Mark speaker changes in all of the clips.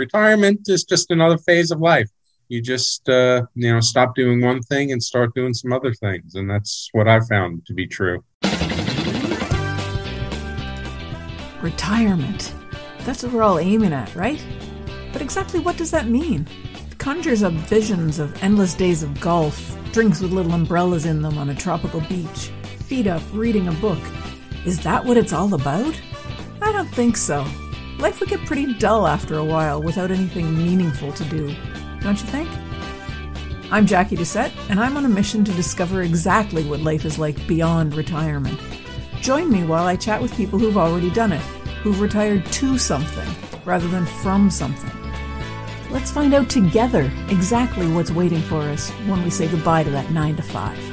Speaker 1: retirement is just another phase of life. You just, uh, you know, stop doing one thing and start doing some other things. And that's what I found to be true.
Speaker 2: Retirement. That's what we're all aiming at, right? But exactly what does that mean? It conjures up visions of endless days of golf, drinks with little umbrellas in them on a tropical beach, feet up reading a book. Is that what it's all about? I don't think so. Life would get pretty dull after a while without anything meaningful to do, don't you think? I'm Jackie Doucette, and I'm on a mission to discover exactly what life is like beyond retirement. Join me while I chat with people who've already done it, who've retired to something rather than from something. Let's find out together exactly what's waiting for us when we say goodbye to that 9 to 5.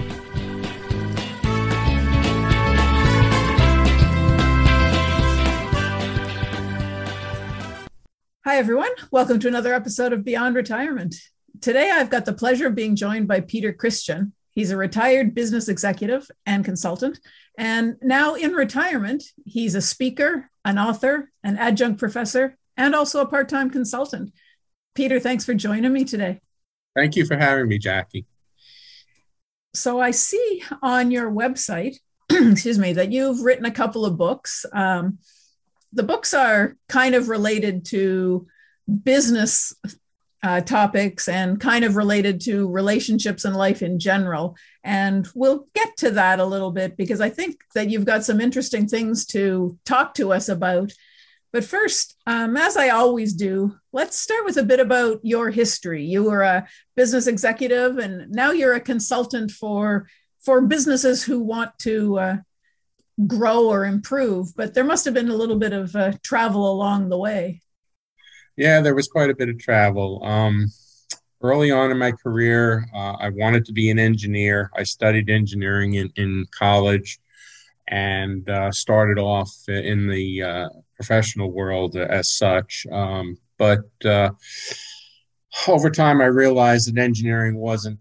Speaker 2: Hi, everyone. Welcome to another episode of Beyond Retirement. Today, I've got the pleasure of being joined by Peter Christian. He's a retired business executive and consultant. And now in retirement, he's a speaker, an author, an adjunct professor, and also a part time consultant. Peter, thanks for joining me today.
Speaker 1: Thank you for having me, Jackie.
Speaker 2: So I see on your website, excuse me, that you've written a couple of books. Um, the books are kind of related to business uh, topics and kind of related to relationships and life in general. And we'll get to that a little bit because I think that you've got some interesting things to talk to us about. But first, um, as I always do, let's start with a bit about your history. You were a business executive, and now you're a consultant for for businesses who want to uh, grow or improve, but there must have been a little bit of uh, travel along the way.
Speaker 1: Yeah, there was quite a bit of travel. Um, early on in my career, uh, I wanted to be an engineer. I studied engineering in, in college and uh, started off in the uh, professional world as such. Um, but uh, over time, I realized that engineering wasn't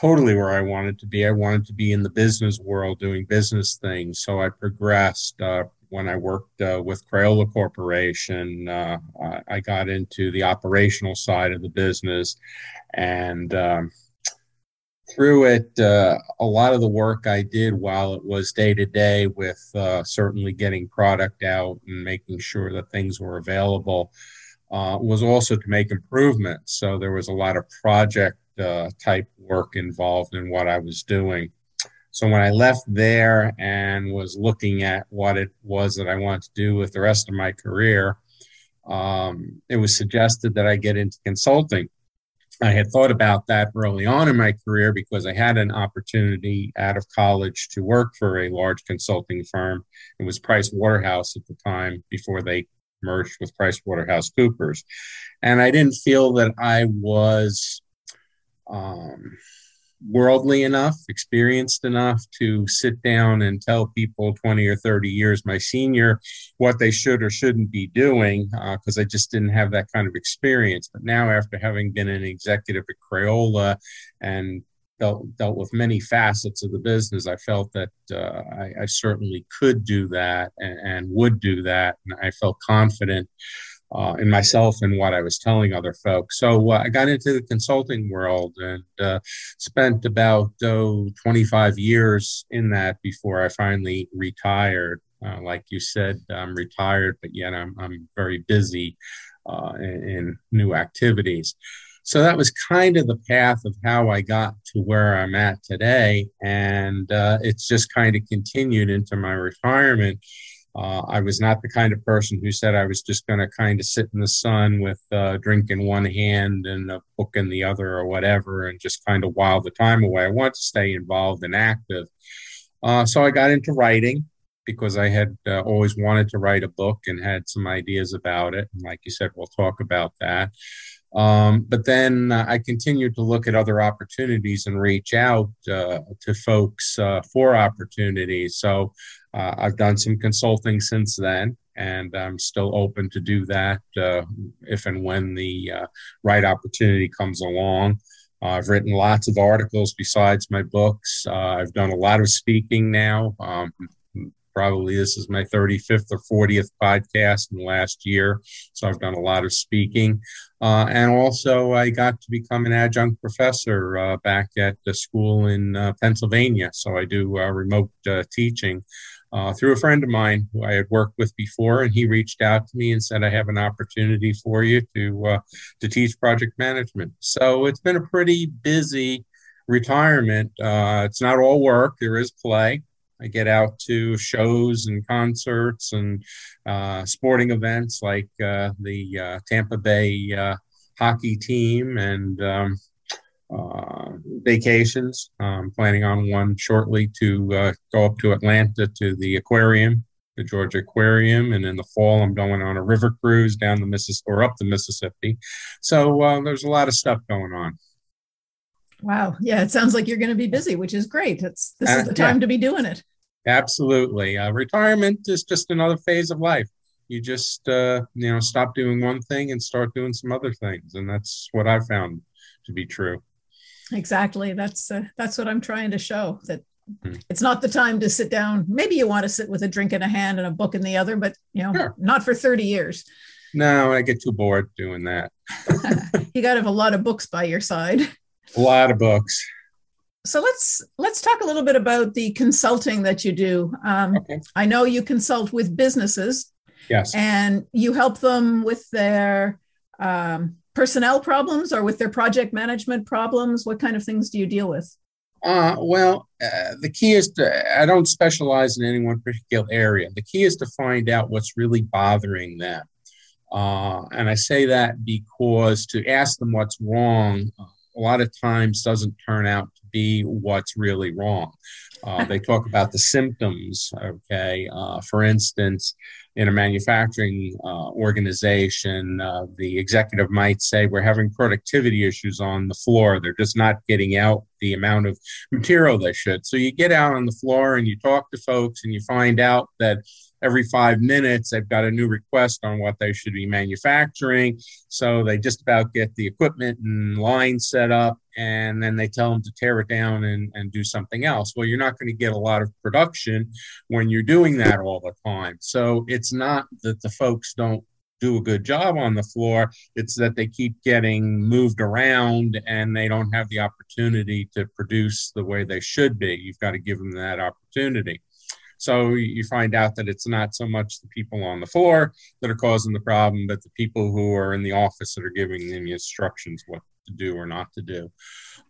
Speaker 1: totally where I wanted to be. I wanted to be in the business world doing business things. So I progressed. Uh, when I worked uh, with Crayola Corporation, uh, I got into the operational side of the business. And um, through it, uh, a lot of the work I did while it was day to day with uh, certainly getting product out and making sure that things were available. Uh, was also to make improvements. So there was a lot of project uh, type work involved in what I was doing. So when I left there and was looking at what it was that I wanted to do with the rest of my career, um, it was suggested that I get into consulting. I had thought about that early on in my career because I had an opportunity out of college to work for a large consulting firm. It was Price Waterhouse at the time before they merged with PricewaterhouseCoopers. And I didn't feel that I was um, worldly enough, experienced enough to sit down and tell people 20 or 30 years my senior what they should or shouldn't be doing because uh, I just didn't have that kind of experience. But now, after having been an executive at Crayola and dealt, dealt with many facets of the business, I felt that uh, I, I, certainly could do that and, and would do that. And I felt confident uh, in myself and what I was telling other folks. So uh, I got into the consulting world and uh, spent about oh, 25 years in that before I finally retired. Uh, like you said, I'm retired, but yet I'm, I'm very busy uh, in, in new activities. So that was kind of the path of how I got to where I'm at today. And uh, it's just kind of continued into my retirement uh, I was not the kind of person who said I was just going to kind of sit in the sun with a drink in one hand and a book in the other or whatever and just kind of while the time away. I want to stay involved and active. Uh, so I got into writing because I had uh, always wanted to write a book and had some ideas about it. And like you said, we'll talk about that. Um, but then uh, I continued to look at other opportunities and reach out uh, to folks uh, for opportunities. So uh, I've done some consulting since then, and I'm still open to do that uh, if and when the uh, right opportunity comes along. Uh, I've written lots of articles besides my books. Uh, I've done a lot of speaking now. Um, probably this is my 35th or 40th podcast in the last year. So I've done a lot of speaking. Uh, and also, I got to become an adjunct professor uh, back at the school in uh, Pennsylvania. So I do uh, remote uh, teaching. Uh, through a friend of mine who I had worked with before, and he reached out to me and said, "I have an opportunity for you to to teach project management." So it's been a pretty busy retirement. it's not all work; there is play. I get out to shows and concerts and uh, sporting events like uh, the uh, Tampa Bay uh, hockey team and um, uh, vacations. I'm planning on one shortly to uh, go up to Atlanta to the aquarium, the Georgia Aquarium, and in the fall I'm going on a river cruise down the Mississippi or up the Mississippi. So there's a lot of stuff going on.
Speaker 2: Wow. Yeah, it sounds like you're going to be busy, which is great. It's this is uh, the time yeah. to be doing it.
Speaker 1: Absolutely. Uh, retirement is just another phase of life. You just uh, you know stop doing one thing and start doing some other things, and that's what I found to be true.
Speaker 2: Exactly. That's uh, that's what I'm trying to show that mm-hmm. it's not the time to sit down. Maybe you want to sit with a drink in a hand and a book in the other, but you know, sure. not for 30 years.
Speaker 1: No, I get too bored doing that.
Speaker 2: you got to have a lot of books by your side.
Speaker 1: A lot of books.
Speaker 2: So let's let's talk a little bit about the consulting that you do. Um, okay. I know you consult with businesses.
Speaker 1: Yes.
Speaker 2: And you help them with their um, personnel problems or with their project management problems. What kind of things do you deal with?
Speaker 1: Uh, well, uh, the key is to, I don't specialize in any one particular area. The key is to find out what's really bothering them. Uh, and I say that because to ask them what's wrong a lot of times doesn't turn out to be what's really wrong. Uh, they talk about the symptoms. Okay, uh, for instance, in a manufacturing uh, organization, uh, the executive might say, We're having productivity issues on the floor. They're just not getting out the amount of material they should. So you get out on the floor and you talk to folks and you find out that every five minutes they've got a new request on what they should be manufacturing so they just about get the equipment and line set up and then they tell them to tear it down and, and do something else well you're not going to get a lot of production when you're doing that all the time so it's not that the folks don't do a good job on the floor. It's that they keep getting moved around and they don't have the opportunity to produce the way they should be. You've got to give them that opportunity. So you find out that it's not so much the people on the floor that are causing the problem, but the people who are in the office that are giving them the instructions what to do or not to do.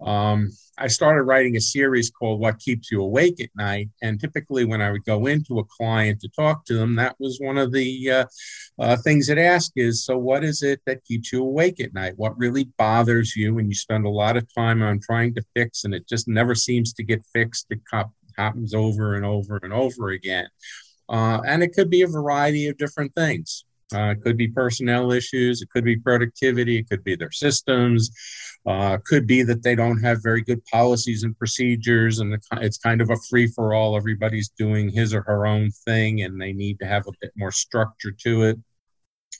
Speaker 1: Um, I started writing a series called What Keeps You Awake at Night. And typically, when I would go into a client to talk to them, that was one of the uh, uh, things that ask is So, what is it that keeps you awake at night? What really bothers you? And you spend a lot of time on trying to fix, and it just never seems to get fixed. It happens over and over and over again. Uh, and it could be a variety of different things. Uh, it could be personnel issues. It could be productivity. It could be their systems. Uh, could be that they don't have very good policies and procedures, and it's kind of a free for all. Everybody's doing his or her own thing, and they need to have a bit more structure to it.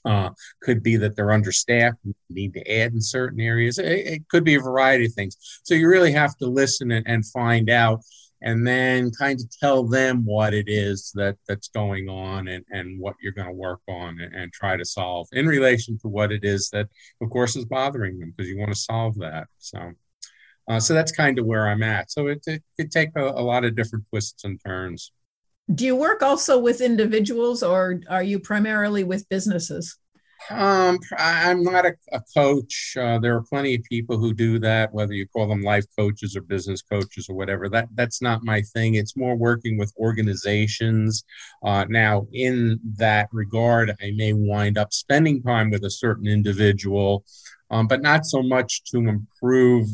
Speaker 1: Uh, could be that they're understaffed, need to add in certain areas. It, it, could be a variety of things. So you really have to listen and, and find out and then kind of tell them what it is that that's going on and, and what you're going to work on and, and, try to solve in relation to what it is that of course is bothering them because you want to solve that so. Uh, so that's kind of where i'm at. So it, it take a, a lot of different twists and turns.
Speaker 2: Do you work also with individuals or are you primarily with businesses
Speaker 1: um, I'm not a, a coach. Uh, there are plenty of people who do that, whether you call them life coaches or business coaches or whatever. That that's not my thing. It's more working with organizations. Uh, now, in that regard, I may wind up spending time with a certain individual, um, but not so much to improve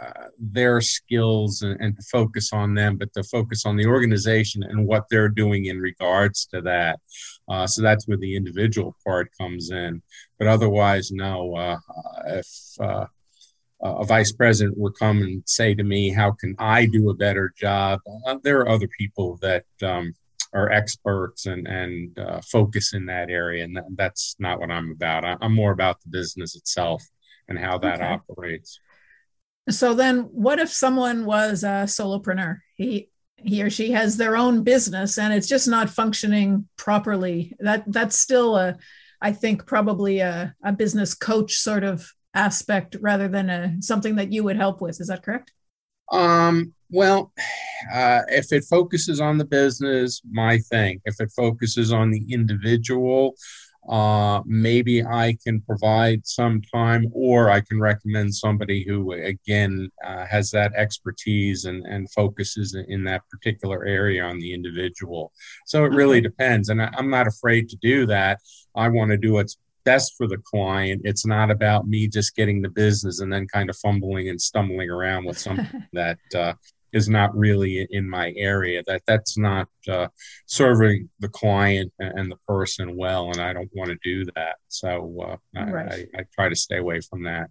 Speaker 1: uh, their skills and, and, to focus on them, but to focus on the organization and what they're doing in regards to that. Uh, so that's where the individual part comes in. But otherwise, no. Uh, if uh, a vice president would come and say to me, "How can I do a better job?" Uh, there are other people that. Um, are experts and and focus in that area, and that's not what I'm about. I'm more about the business itself and how that okay. operates.
Speaker 2: So then, what if someone was a solopreneur? He he or she has their own business and it's just not functioning properly. That that's still a i think probably a, a business coach sort of aspect rather than a something that you would help with. Is that correct?
Speaker 1: Um well uh, if it focuses on the business my thing. If it focuses on the individual uh, maybe I can provide some time, or I can recommend somebody who, again, uh, has that expertise and, and focuses in that particular area on the individual. So it really depends. And I, I'm not afraid to do that. I want to do what's best for the client. It's not about me just getting the business and then kind of fumbling and stumbling around with something that uh, is not really in my area. That that's not uh, serving the client and the person well, and I don't want to do that. So uh, right. I, I, try to stay away from that.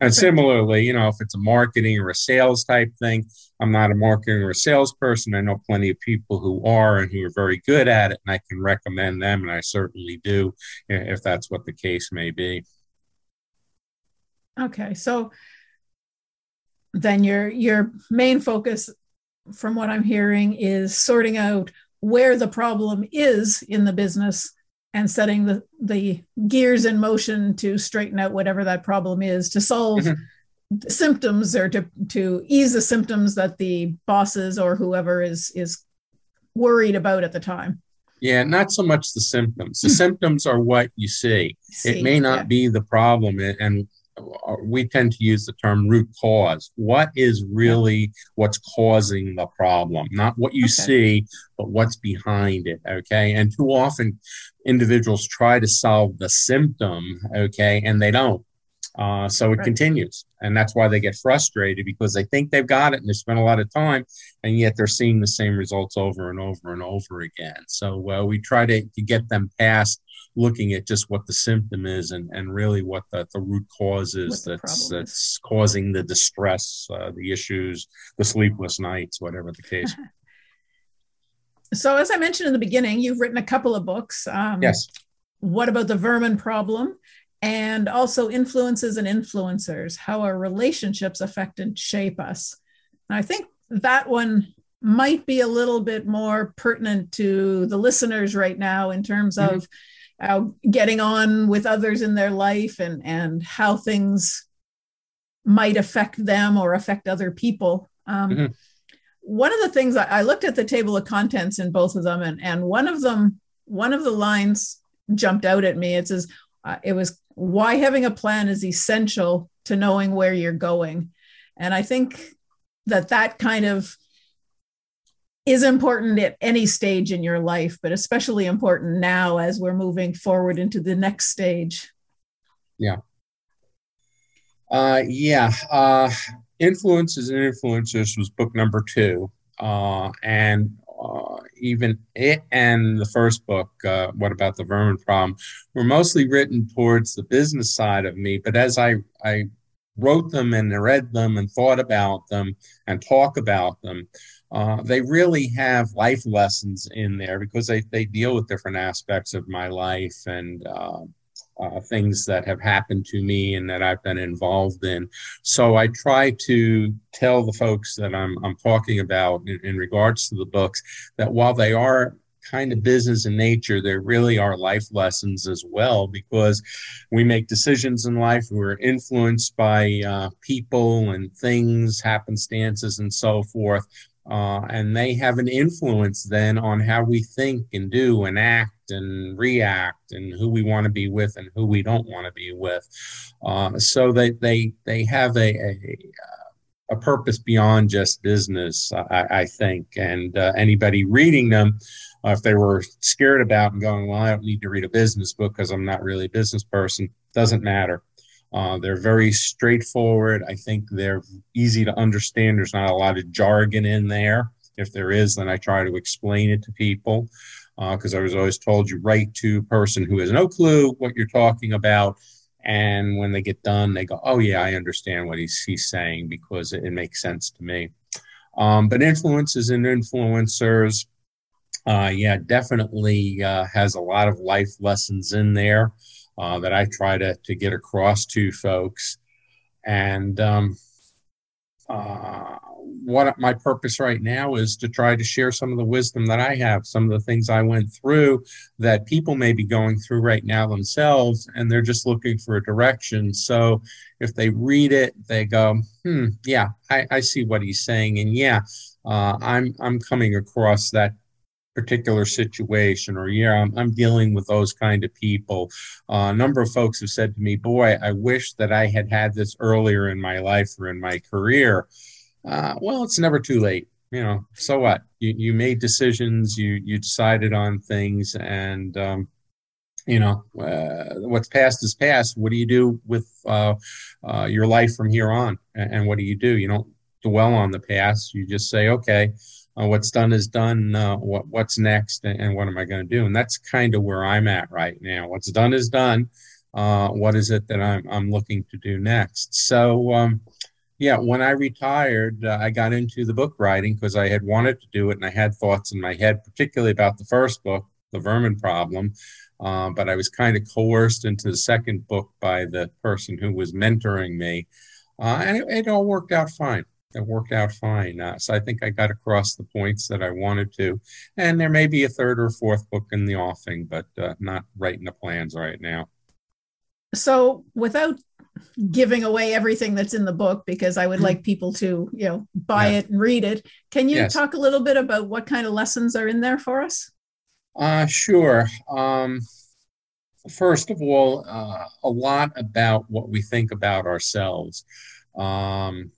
Speaker 1: And similarly, you know, if it's a marketing or a sales type thing, I'm not a marketing or a salesperson. I know plenty of people who are and who are very good at it, and I can recommend them, and I certainly do if that's what the case may be.
Speaker 2: Okay, so then your your main focus from what i'm hearing is sorting out where the problem is in the business and setting the the gears in motion to straighten out whatever that problem is to solve mm-hmm. the symptoms or to to ease the symptoms that the bosses or whoever is is worried about at the time
Speaker 1: yeah, not so much the symptoms. The symptoms are what you see. see it may not yeah. be the problem. And we tend to use the term root cause. What is really what's causing the problem? Not what you okay. see, but what's behind it. Okay. And too often individuals try to solve the symptom. Okay. And they don't. Uh, so it right. continues. And that's why they get frustrated because they think they've got it and they spend a lot of time and yet they're seeing the same results over and over and over again. So uh, we try to, to get them past looking at just what the symptom is and, and really what the, the root cause is that's, that's is. causing the distress, uh, the issues, the sleepless nights, whatever the case.
Speaker 2: so, as I mentioned in the beginning, you've written a couple of books.
Speaker 1: Um, yes.
Speaker 2: What about the vermin problem? And also influences and influencers, how our relationships affect and shape us. And I think that one might be a little bit more pertinent to the listeners right now in terms mm-hmm. Of uh, getting on with others in their life and and how things might affect them or affect other people. Um, mm-hmm. One of the things I, I, looked at the table of contents in both of them, and and one of them, one of the lines jumped out at me. It says, uh, "It was why having a plan is essential to knowing where you're going," and I think that that kind of is important at any stage in your life, but especially important now as we're moving forward into the next stage.
Speaker 1: Yeah. Uh, yeah. Uh, Influences and Influencers was book number two. Uh, and uh, even it and the first book, uh, What About the Vermin Problem, were mostly written towards the business side of me. But as I, I wrote them and read them and thought about them and talk about them, uh, they really have life lessons in there because they, they deal with different aspects of my life and uh, uh, things that have happened to me and that I've been involved in. So I try to tell the folks that I'm, I'm talking about in, in regards to the books that while they are kind of business in nature, there really are life lessons as well because we make decisions in life. We're influenced by uh, people and things, happenstances, and so forth uh, and they have an influence then on how we think and do and act and react and who we want to be with and who we don't want to be with. Uh, so they they they have a, a a purpose beyond just business, I, I think. And uh, anybody reading them, uh, if they were scared about and going, well, I don't need to read a business book because I'm not really a business person, doesn't matter. Uh, they're very straightforward. I think they're easy to understand. There's not a lot of jargon in there. If there is, then I try to explain it to people because uh, I was always told you write to a person who has no clue what you're talking about. And when they get done, they go, oh, yeah, I understand what he's, he's saying because it, it makes sense to me. Um, but influences and influencers, uh, yeah, definitely uh, has a lot of life lessons in there uh, that I try to, to get across to folks. And um, uh, what my purpose right now is to try to share some of the wisdom that I have, some of the things I went through that people may be going through right now themselves, and they're just looking for a direction. So if they read it, they go, "Hmm, yeah, I, I see what he's saying," and yeah, uh, I'm I'm coming across that particular situation or yeah I'm, I'm, dealing with those kind of people. Uh, a number of folks have said to me boy i wish that i had had this earlier in my life or in my career. Uh, well it's never too late you know so what? You, you made decisions you you decided on things and um, you know uh, what's past is past. What do you do with uh, uh, your life from here on? And, and what do you do? You don't dwell on the past. You just say okay uh, what's done is done. Uh, what what's next, and, and what am I going to do? And that's kind of where I'm at right now. What's done is done. Uh, what is it that I'm I'm looking to do next? So. Um, yeah, when I retired, uh, I got into the book writing because I had wanted to do it and I had thoughts in my head, particularly about the first book, The Vermin Problem. Uh, but I was kind of coerced into the second book by the person who was mentoring me. Uh, and it, it, all worked out fine it worked out fine. Uh, so I think I got across the points that I wanted to. And there may be a third or fourth book in the offing, but uh, not writing the plans right now.
Speaker 2: So without giving away everything that's in the book, because I would like people to, you know, buy it and read it, can you yes. talk a little bit about what kind of lessons are in there for us?
Speaker 1: Uh, sure. Um, first of all, uh, a lot about what we think about ourselves. Um,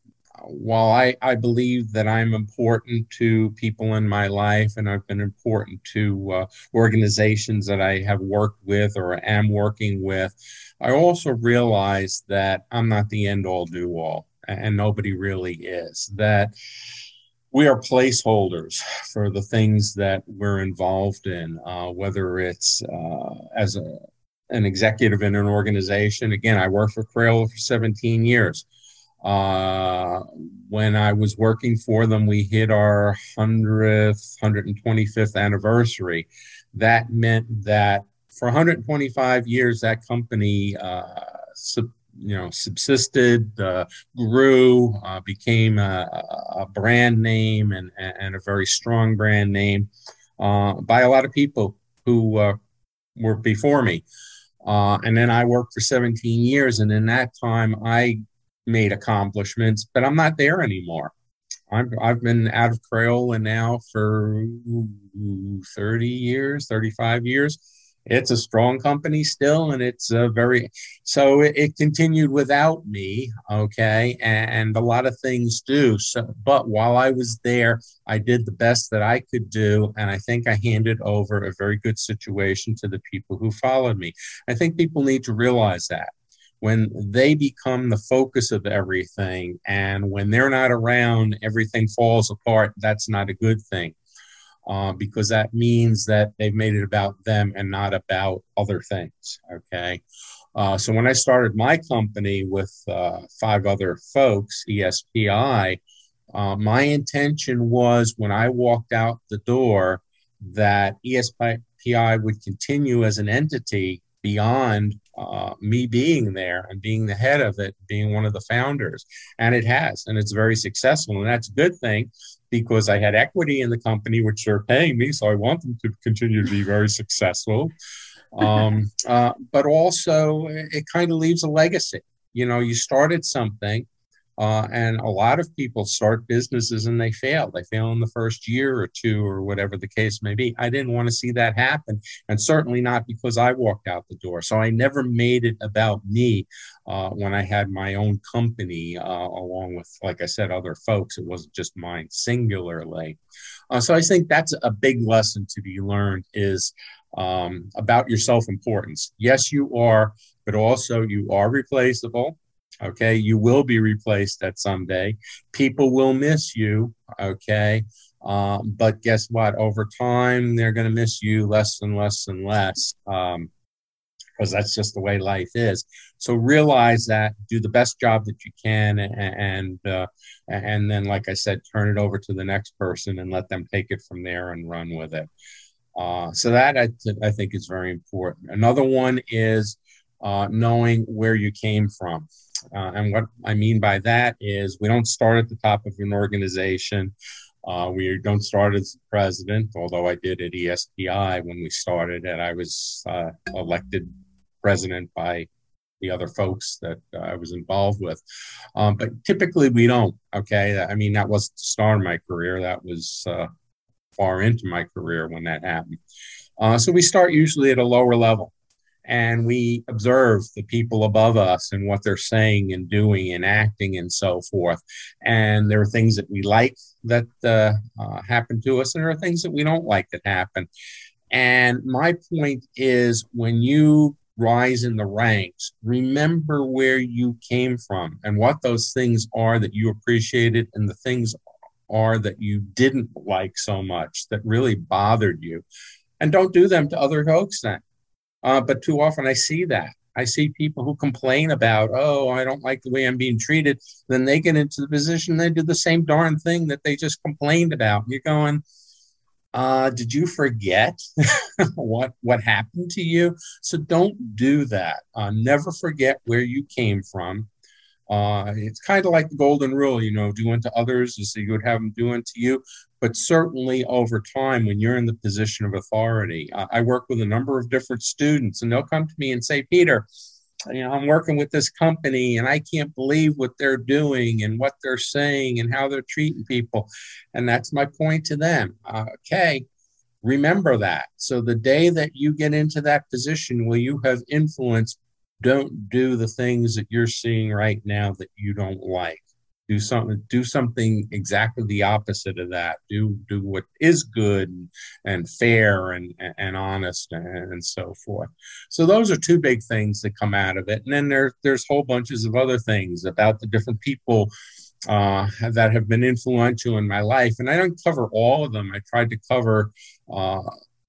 Speaker 1: while I, I believe that I'm important to people in my life and I've been important to uh, organizations that I have worked with or am working with, I also realize that I'm not the end all do all, and nobody really is. That we are placeholders for the things that we're involved in, uh, whether it's uh, as a, an executive in an organization. Again, I worked for Crayola for 17 years. Uh, when I was working for them, we hit our 100th, 125th anniversary. That meant that for 125 years, that company, uh, sub, you know, subsisted, uh, grew, uh, became a, a, brand name and, and a very strong brand name uh, by a lot of people who were before me. Uh, and then I worked for 17 years, and in that time, I made accomplishments, but I'm not there anymore. I've, I've been out of Crayola now for 30 years, 35 years. It's a strong company still, and it's a very so it, it continued without me. Okay, and, and a lot of things do. So, but while I was there, I did the best that I could do, and I think I handed over a very good situation to the people who followed me. I think people need to realize that when they become the focus of everything and when they're not around everything falls apart that's not a good thing. Uh, because that means that they've made it about them and not about other things okay? Uh, so when i started my company with uh, five other folks ESPI uh, my intention was when i walked out the door that ESPI would continue as an entity beyond uh, me being there and being the head of it, being one of the founders. And it has, and it's very successful. And that's a good thing because I had equity in the company, which they're paying me. So I want them to continue to be very successful. Um, uh, but also, it kind of leaves a legacy. You know, you started something uh, and a lot of people start businesses and they fail. They fail in the first year or two or whatever the case may be. I didn't want to see that happen, and certainly not because I walked out the door. So I never made it about me uh, when I had my own company, uh, along with, like I said, other folks. It wasn't just mine singularly. Uh, so I think that's a big lesson to be learned is um, about your self importance. Yes, you are, but also you are replaceable Okay. You will be replaced at some day. People will miss you. Okay. Um, but guess what? Over time, they're going to miss you less and less and less um, because that's just the way life is. So realize that, do the best job that you can, and and, uh, and then, like I said, turn it over to the next person and let them take it from there and run with it. Uh, so that I, th- I think is very important. Another one is uh, knowing where you came from Uh, and what I mean by that is we don't start at the top of an organization. Uh, we don't start as president, although I did at ESPI when we started, and I was uh, elected president by the other folks that uh, I was involved with. Um, but typically we don't. Okay, I mean that wasn't the start of my career. That was uh, far into my career when that happened. Uh, so we start usually at a lower level and we observe the people above us and what they're saying and doing and acting and so forth. And there are things that we like that uh, uh, happen to us, and there are things that we don't like that happen. And my point is when you rise in the ranks, remember where you came from and what those things are that you appreciated and the things are that you didn't like so much that really bothered you. And don't do them to other folks then uh, but too often I see that. I see people who complain about, oh, I don't like the way I'm being treated. Then they get into the position, they do the same darn thing that they just complained about. You're going, uh, did you forget what what happened to you? So don't do that. Uh, never forget where you came from. Uh, it's kind of like the golden rule, you know, do unto others as you would have them do unto you. But certainly over time, when you're in the position of authority, uh, I work with a number of different students, and they'll come to me and say, Peter, you know, I'm working with this company and I can't believe what they're doing and what they're saying and how they're treating people. And that's my point to them. Uh, okay, remember that. So the day that you get into that position, will you have influence don't do the things that you're seeing right now that you don't like. Do something do something exactly the opposite of that. Do do what is good and fair and and honest and, so forth. So those are two big things that come out of it. And then there there's whole bunches of other things about the different people uh, that have been influential in my life. And i don't cover all of them. I tried to cover uh,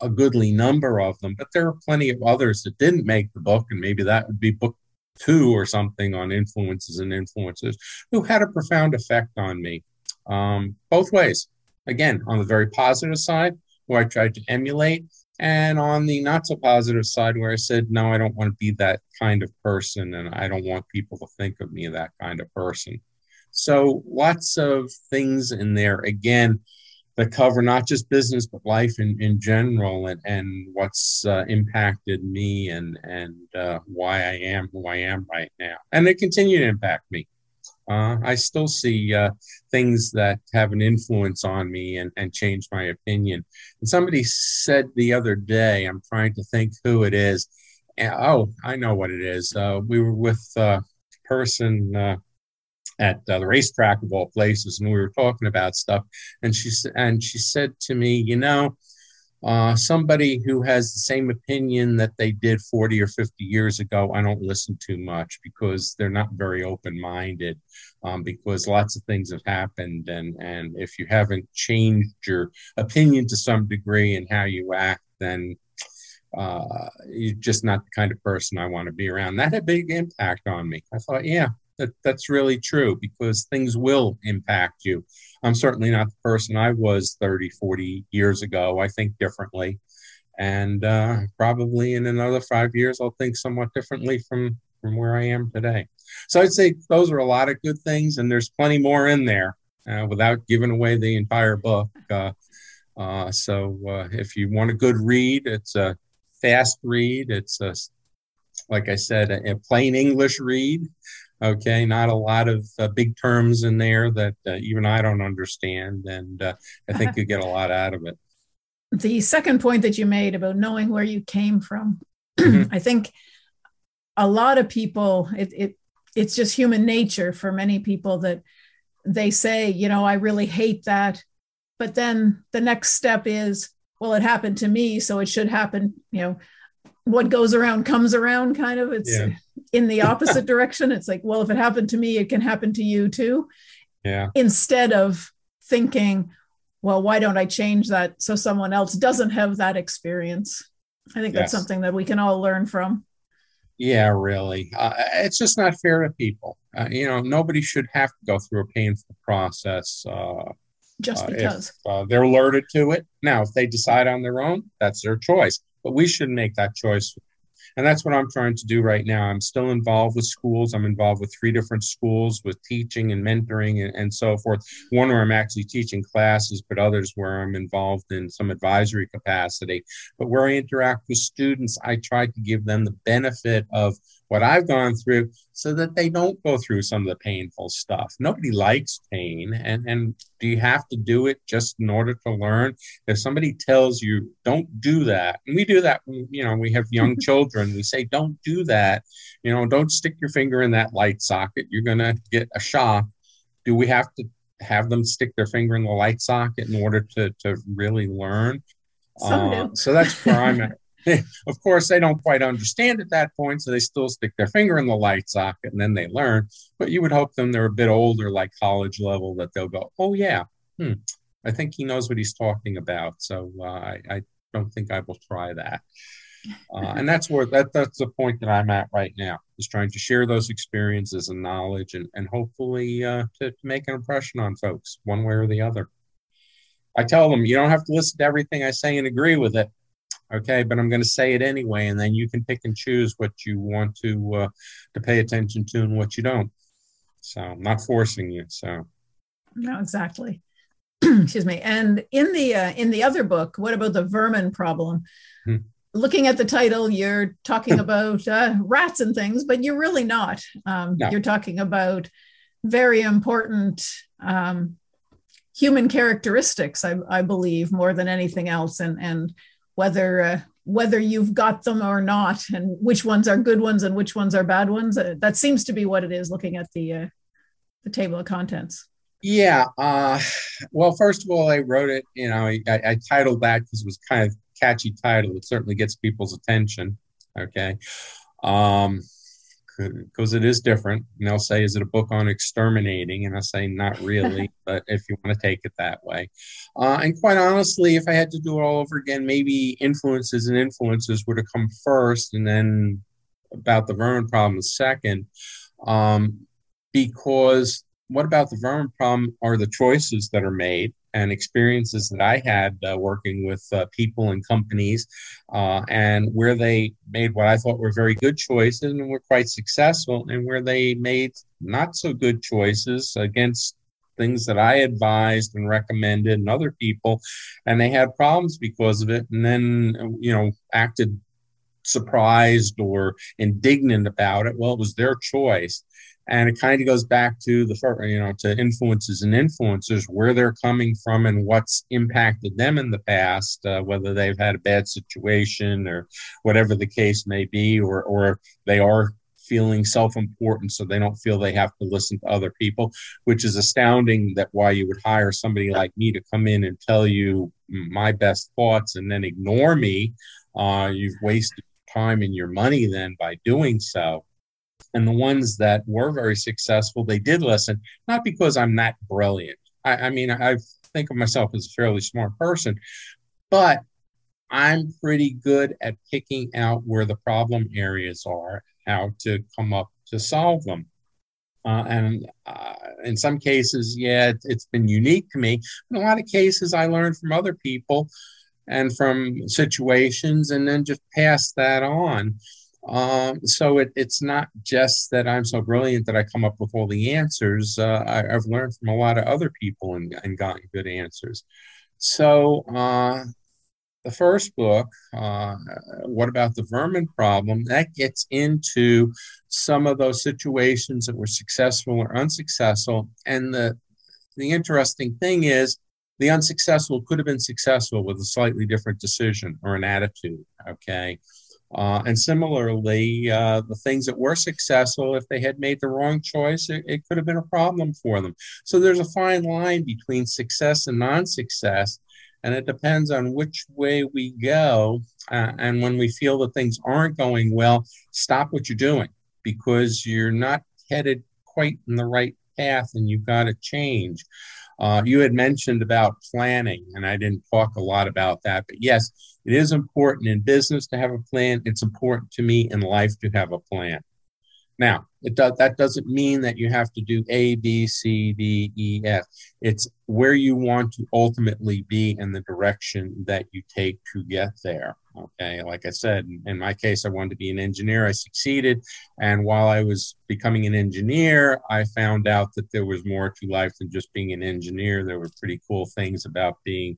Speaker 1: a goodly number of them, but there are plenty of others that didn't make the book, and maybe that would be book two or something on influences and influences who had a profound effect on me. Um, both ways. Again, on the very positive side, where I tried to emulate, and on the not so positive side, where I said, no, I don't want to be that kind of person, and I don't want people to think of me that kind of person. So, lots of things in there. Again, that cover not just business but life in, in general and, and what's uh, impacted me and and uh, why I am who I am right now. And they continue to impact me. Uh, I still see uh, things that have an influence on me and, and change my opinion. And somebody said the other day, I'm trying to think who it is. And, oh, I know what it is. Uh, we were with a person at the racetrack of all places, and we were talking about stuff. And she and she said to me, you know, uh, somebody who has the same opinion that they did 40 or 50 years ago, I don't listen too much because they're not very open minded. Um, because lots of things have happened, and and if you haven't changed your opinion to some degree and how you act, then uh, you're just not the kind of person I want to be around. That had a big impact on me. I thought, yeah, that that's really true because things will impact you. I'm certainly not the person I was 30, 40 years ago. I think differently. And uh, probably in another five years, I'll think somewhat differently from, from where I am today. So I'd say those are a lot of good things, and there's plenty more in there uh, without giving away the entire book. Uh, uh so uh, if you want a good read, it's a fast read. It's a, like I said, a, a plain English read. Okay, not a lot of uh, big terms in there that uh, even I don't understand, and uh, I think you get a lot out of it.
Speaker 2: The second point that you made about knowing where you came from, mm-hmm. I think a lot of people, it, it it's just human nature for many people that they say, you know, I really hate that, but then the next step is, well, it happened to me, so it should happen, you know what goes around comes around kind of. It's yeah. in the opposite direction. It's like well if it happened to me it can happen to you too.
Speaker 1: Yeah.
Speaker 2: Instead of thinking well why don't i change that so someone else doesn't have that experience? I think yes. that's something that we can all learn from.
Speaker 1: Yeah really. Uh, it's just not fair to people. Uh, you know nobody should have to go through a painful process uh,
Speaker 2: just because
Speaker 1: if, uh, they're alerted to it. Now if they decide on their own that's their choice but we shouldn't make that choice And that's what I'm trying to do right now. I'm still involved with schools. I'm involved with three different schools with teaching and mentoring and, and so forth. One where I'm actually teaching classes, but others where I'm involved in some advisory capacity. But where I interact with students, I try to give them the benefit of what I've gone through so that they don't go through some of the painful stuff. Nobody likes pain. And, and do you have to do it just in order to learn? If somebody tells you, don't do that, and we do that, you know, we have young children, we say, don't do that, you know, don't stick your finger in that light socket, you're going to get a shock. Do we have to have them stick their finger in the light socket in order to, to really learn? Uh, so that's where I'm at of course, they don't quite understand at that point, so they still stick their finger in the light socket and then they learn. But you would hope them they're a bit older, like college level, that they'll go, "Oh yeah, hmm, I think he knows what he's talking about." So uh, I, I, don't think I will try that. Uh, and that's where that that's the point that I'm at right now, is trying to share those experiences and knowledge, and and hopefully uh, to, to make an impression on folks, one way or the other. I tell them you don't have to listen to everything I say and agree with it okay but i'm going to say it anyway and then you can pick and choose what you want to uh, to pay attention to and what you don't. So i'm not forcing you so.
Speaker 2: No exactly. Excuse me. And in the uh, in the other book what about the vermin problem? Hmm. looking at the title you're talking about uh, rats and things but you're really not. Um, no. you're talking about very important um, human characteristics I, I believe more than anything else. And and whether uh, whether you've got them or not, and which ones are good ones and which ones are bad ones. Uh, that seems to be what it is. Looking at the uh, the table of contents.
Speaker 1: Yeah. Uh, well, first of all, I wrote it. You know, I, I titled that because it was kind of catchy title. It certainly gets people's attention. Okay. Um, because it is different. And they'll say, "Is it a book on exterminating?" And I say, "Not really, but if you want to take it that way." Uh, and quite honestly, if I had to do it all over again, maybe influences and influences would have come first, and then about the vermin problem second. Um, because what about the vermin problem are the choices that are made and experiences that I had uh, working with uh, people and companies, uh, and where they made what I thought were very good choices and were quite successful, and where they made not so good choices against things that I advised and recommended and other people, and they had problems because of it, and then you know acted surprised or indignant about it. Well, it was their choice and it kind of goes back to the you know to influences and influencers where they're coming from and what's impacted them in the past uh, whether they've had a bad situation or whatever the case may be or or they are feeling self-important so they don't feel they have to listen to other people which is astounding that why you would hire somebody like me to come in and tell you my best thoughts and then ignore me uh, you've wasted time and your money then by doing so and the ones that were very successful, they did listen, not because I'm that brilliant. I, I mean, I think of myself as a fairly smart person, but I'm pretty good at picking out where the problem areas are, how to come up to solve them. Uh, and uh, in some cases, yeah, it, it's been unique to me. In a lot of cases, I learned from other people and from situations and then just pass that on. Um, so it, it's not just that I'm so brilliant that I come up with all the answers. Uh, I, have learned from a lot of other people and, and gotten good answers. So uh, the first book, uh, What About the Vermin Problem, that gets into some of those situations that were successful or unsuccessful. And the, the interesting thing is, the unsuccessful could have been successful with a slightly different decision or an attitude. Okay. Uh, and similarly, uh, the things that were successful, if they had made the wrong choice, it, it, could have been a problem for them. So there's a fine line between success and non success. And it depends on which way we go. Uh, and when we feel that things aren't going well, stop what you're doing because you're not headed quite in the right path and you've got to change. Uh, you had mentioned about planning, and I didn't talk a lot about that, but yes, it is important in business to have a plan. It's important to me in life to have a plan. Now, it does, that doesn't mean that you have to do A, B, C, D, E, F. It's where you want to ultimately be and the direction that you take to get there. Okay, like I said, in my case, I wanted to be an engineer. I succeeded. And while I was becoming an engineer, I found out that there was more to life than just being an engineer. There were pretty cool things about being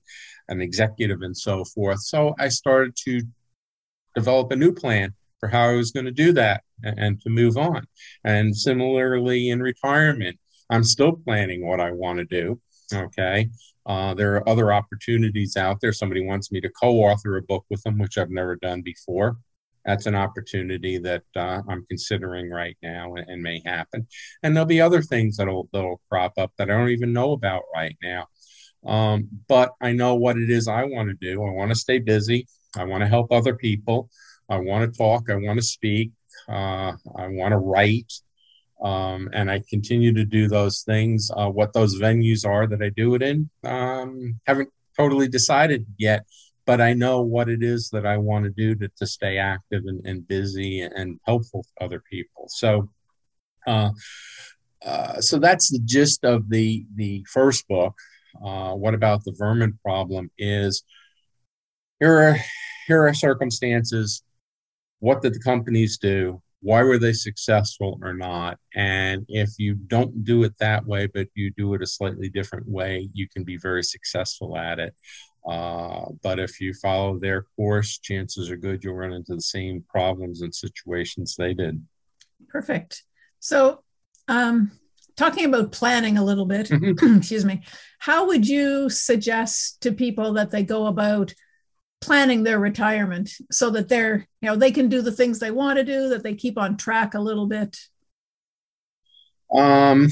Speaker 1: an executive and so forth. So I started to develop a new plan for how I was going to do that and, to move on. And similarly, in retirement, I'm still planning what I want to do. Okay. Uh, there are other opportunities out there. Somebody wants me to co-author a book with them, which I've never done before. That's an opportunity that uh, I'm considering right now and, and, may happen. And there'll be other things that'll that'll crop up that I don't even know about right now. Um, but I know what it is I want to do. I want to stay busy. I want to help other people. I want to talk. I want to speak. Uh, I want to write. Um, and I continue to do those things. Uh, what those venues are that I do it in, um, haven't totally decided yet, but I know what it is that I want to do to, to stay active and, and busy and helpful to other people. So, uh, uh, so that's the gist of the the first book. Uh, what about the vermin problem? Is here are here are circumstances. What did the companies do? Why were they successful or not? And if you don't do it that way but you do it a slightly different way you can be very successful at it. Uh, but if you follow their course chances are good you'll run into the same problems and situations they did.
Speaker 2: Perfect. So um, talking about planning a little bit mm-hmm. excuse me how would you suggest to people that they go about planning their retirement so that they're you know they can do the things they want to do that they keep on track a little bit?
Speaker 1: Um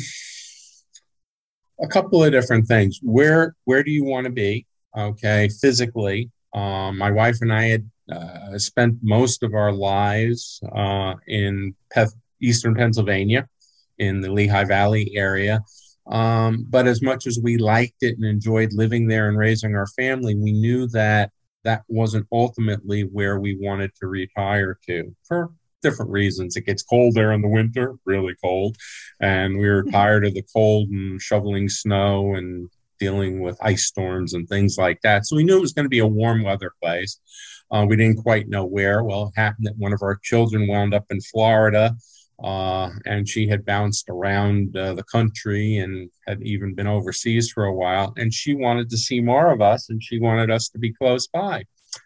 Speaker 1: a couple of different things. Where where do you want to be? Okay physically. Um, my wife and i had uh, spent most of our lives uh, in Peth- eastern pennsylvania in the lehigh valley area. Um, but as much as we liked it and enjoyed living there and raising our family we knew that that wasn't ultimately where we wanted to retire to for different reasons. It gets cold there in the winter, really cold, and we were tired of the cold and shoveling snow and dealing with ice storms and things like that. So we knew it was going to be a warm weather place. Uh, we didn't quite know where. Well, it happened that one of our children wound up in Florida uh, and she had bounced around uh, the country and had even been overseas for a while. And she wanted to see more of us, and she wanted us to be close by.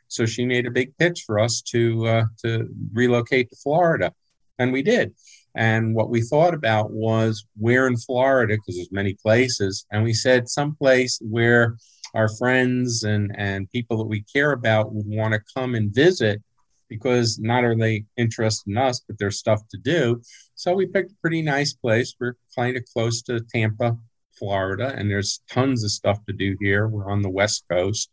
Speaker 1: So she made a big pitch for us to uh, to relocate to Florida, and we did. And what we thought about was where in Florida, because there's many places, and we said someplace where our friends and and people that we care about would want to come and visit because not are they interested in us, but there's stuff to do. So we picked a pretty nice place. We're kind of close to Tampa, Florida, and there's tons of stuff to do here. We're on the west coast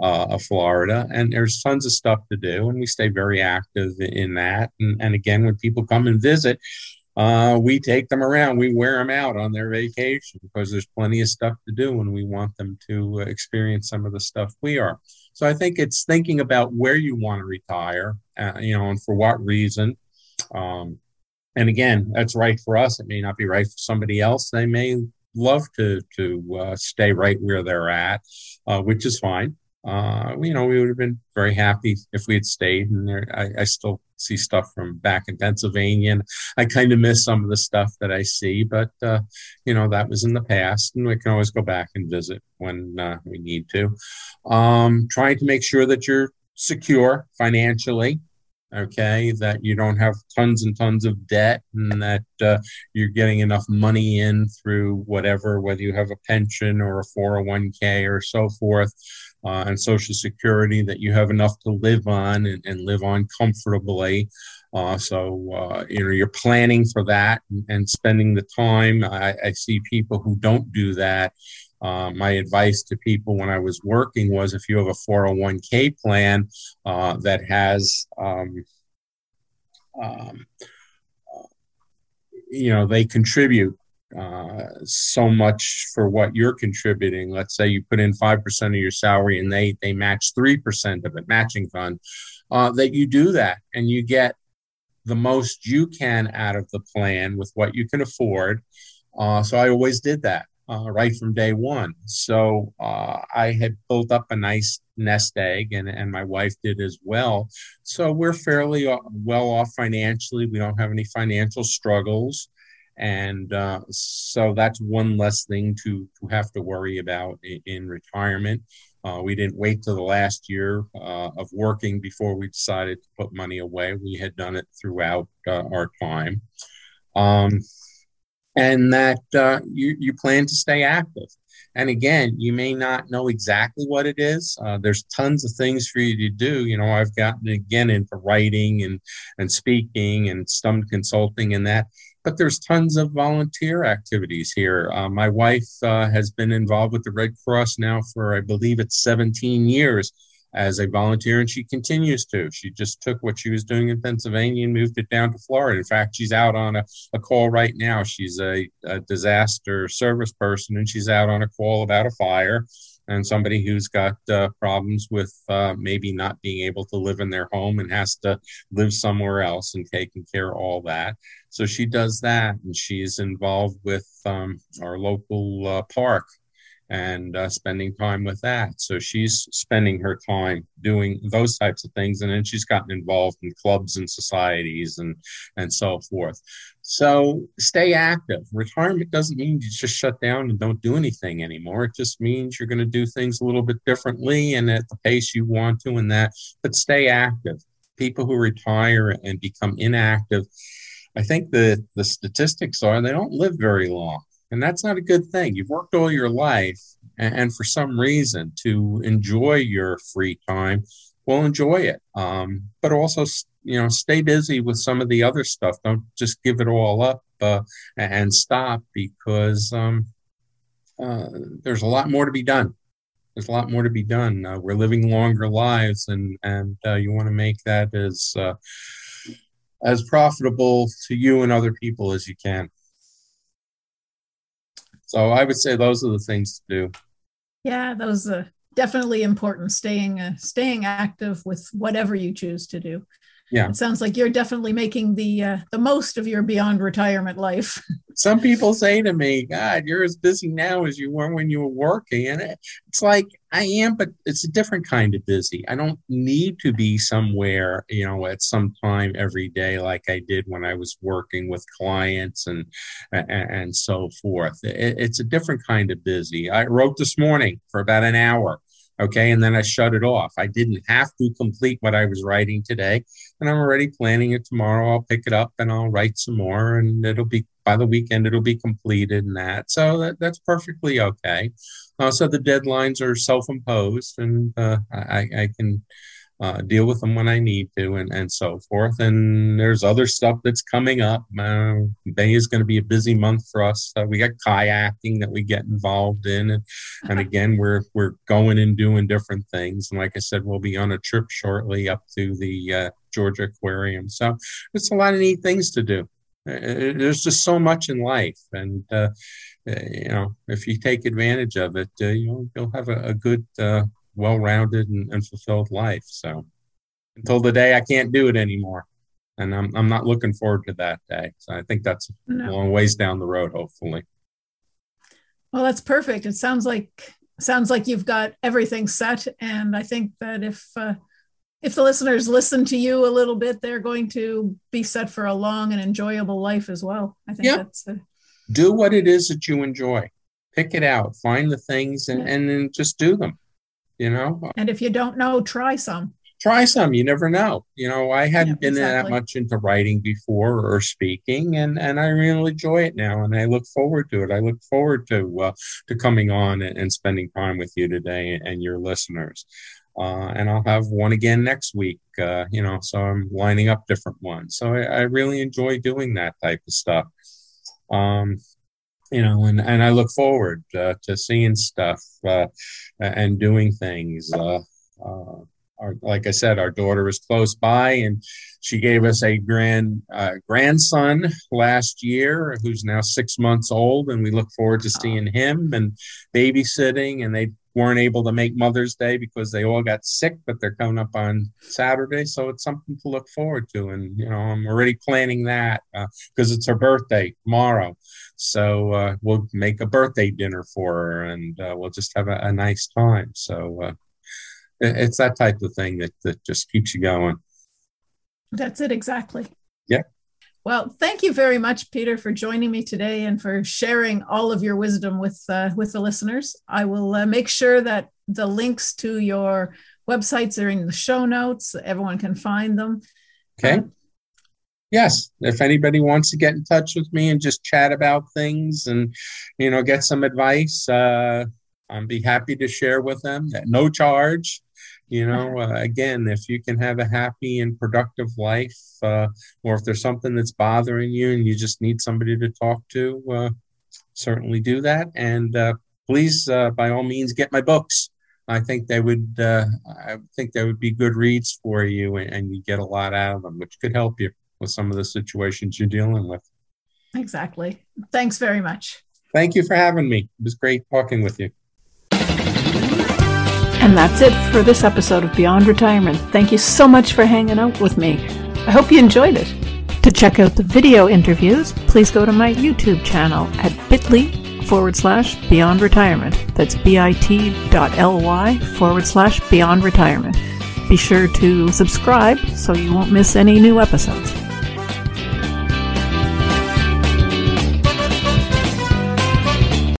Speaker 1: uh, of Florida, and there's tons of stuff to do, and we stay very active in that. And, and again, when people come and visit, uh, we take them around. We wear them out on their vacation because there's plenty of stuff to do, and we want them to experience some of the stuff we are. So I think it's thinking about where you want to retire, uh, you know, and for what reason. Um, and again, that's right for us. It may not be right for somebody else. They may love to to uh, stay right where they're at, uh, which is fine uh, you know, we would have been very happy if we had stayed. And I, I still see stuff from back in Pennsylvania, and I kind of miss some of the stuff that I see. But uh, you know, that was in the past, and we can always go back and visit when uh, we need to. Um, trying to make sure that you're secure financially. Okay, that you don't have tons and tons of debt, and that uh, you're getting enough money in through whatever, whether you have a pension or a 401k or so forth, uh, and Social Security that you have enough to live on and, and live on comfortably. Uh, so uh, you know you're planning for that and, and spending the time. I, I, see people who don't do that. Uh, my advice to people when I was working was if you have a 401k plan uh, that has um, um, you know they contribute uh, so much for what you're contributing. Let's say you put in five percent of your salary and they they match three percent of it, matching fund. Uh, that you do that and you get the most you can out of the plan with what you can afford. Uh, so I always did that. uh, right from day one. So uh, I had built up a nice nest egg, and, and my wife did as well. So we're fairly well off financially. We don't have any financial struggles. And uh, so that's one less thing to, to have to worry about in, in retirement. Uh, we didn't wait till the last year uh, of working before we decided to put money away. We had done it throughout our time. Um, and that uh, you, you plan to stay active. And again, you may not know exactly what it is. Uh, there's tons of things for you to do. You know, I've gotten again into writing and, and speaking and some consulting and that, but there's tons of volunteer activities here. Uh, my wife uh, has been involved with the Red Cross now for, I believe it's 17 years as a volunteer, and she continues to. She just took what she was doing in Pennsylvania and moved it down to Florida. In fact, she's out on a, a call right now. She's a, a disaster service person, and she's out on a call about a fire and somebody who's got uh, problems with uh, maybe not being able to live in their home and has to live somewhere else and taking care of all that. So she does that, and she's involved with um, our local uh, park and uh, spending time with that. So she's spending her time doing those types of things, and then she's gotten involved in clubs and societies and and so forth. So stay active. Retirement doesn't mean you just shut down and don't do anything anymore. It just means you're going to do things a little bit differently and at the pace you want to, and that. But stay active. People who retire and become inactive. I think the, the statistics are they don't live very long and that's not a good thing. You've worked all your life, and, and for some reason, to enjoy your free time, well, enjoy it. Um, but also, you know, stay busy with some of the other stuff. Don't just give it all up uh, and stop because um, uh, there's a lot more to be done. There's a lot more to be done. Uh, we're living longer lives, and and uh, you want to make that as uh, as profitable to you and other people as you can. So I would say those are the things to do.
Speaker 2: Yeah, those are definitely important. Staying uh, staying active with whatever you choose to do. Yeah, it sounds like you're definitely making the uh, the most of your beyond retirement life.
Speaker 1: Some people say to me, "God, you're as busy now as you were when you were working," and it, it's like I am, but it's a different kind of busy. I don't need to be somewhere, you know, at some time every day like I did when I was working with clients and and, and so forth. It, it's a different kind of busy. I wrote this morning for about an hour Okay. And then I shut it off. I didn't have to complete what I was writing today. And I'm already planning it tomorrow. I'll pick it up and I'll write some more. And it'll be by the weekend, it'll be completed and that. So that, that's perfectly okay. Uh, so the deadlines are self imposed and uh, I, I can uh, deal with them when I need to, and, and so forth. And there's other stuff that's coming up. Uh, May is going to be a busy month for us. Uh, we got kayaking that we get involved in, and, and again, we're we're going and doing different things. And like I said, we'll be on a trip shortly up to the uh, Georgia Aquarium. So it's a lot of neat things to do. Uh, there's just so much in life, and uh, you know, if you take advantage of it, you'll you'll have a, a good well-rounded and, and fulfilled life. So until the day I can't do it anymore. And I'm, I'm not looking forward to that day. So I think that's no. a long ways down the road, hopefully.
Speaker 2: Well, that's perfect. It sounds like sounds like you've got everything set. And I think that if uh, if the listeners listen to you a little bit, they're going to be set for a long and enjoyable life as well. I think yep. that's a...
Speaker 1: do what it is that you enjoy. Pick it out, find the things, and, yeah. and then just do them you know
Speaker 2: and if you don't know try some
Speaker 1: try some you never know you know i hadn't yeah, been exactly. that much into writing before or speaking and and i really enjoy it now and i look forward to it i look forward to uh, to coming on and, and, spending time with you today and your listeners uh, and I'll have one again next week. Uh, you know, so I'm lining up different ones. So I, I really enjoy doing that type of stuff. Um, you know, and, and I look forward uh, to seeing stuff uh, and doing things. Uh, uh, our, like I said, our daughter is close by, and she gave us a grand uh, grandson last year, who's now six months old, and we look forward to seeing him and babysitting. And they weren't able to make Mother's Day because they all got sick, but they're coming up on Saturday. So it's something to look forward to. And, you know, I'm already planning that because uh, it's her birthday tomorrow. So uh, we'll make a birthday dinner for her and uh, we'll just have a, a nice time. So uh, it's that type of thing that, that just keeps you going.
Speaker 2: That's it, exactly. Well, thank you very much, Peter, for joining me today and for sharing all of your wisdom with uh, with the listeners. I will uh, make sure that the links to your websites are in the show notes. Everyone can find them.
Speaker 1: Okay. Um, yes, if anybody wants to get in touch with me and just chat about things and you know get some advice, uh, I'd be happy to share with them at no charge you know uh, again if you can have a happy and productive life uh, or if there's something that's bothering you and you just need somebody to talk to uh, certainly do that. And uh, please uh, by all means get my books. I think they would uh, i think they would be good reads for you and, and you get a lot out of them which could help you with some of the situations you're dealing with.
Speaker 2: Exactly. Thanks very much.
Speaker 1: Thank you for having me. It was great talking with you
Speaker 2: and that's it for this episode of Beyond Retirement. Thank you so much for hanging out with me. I hope you enjoyed it. To check out the video interviews, please go to my YouTube channel at bit.ly forward slash beyond retirement. That's bit.ly forward slash beyond retirement. Be sure to subscribe so you won't miss any new episodes.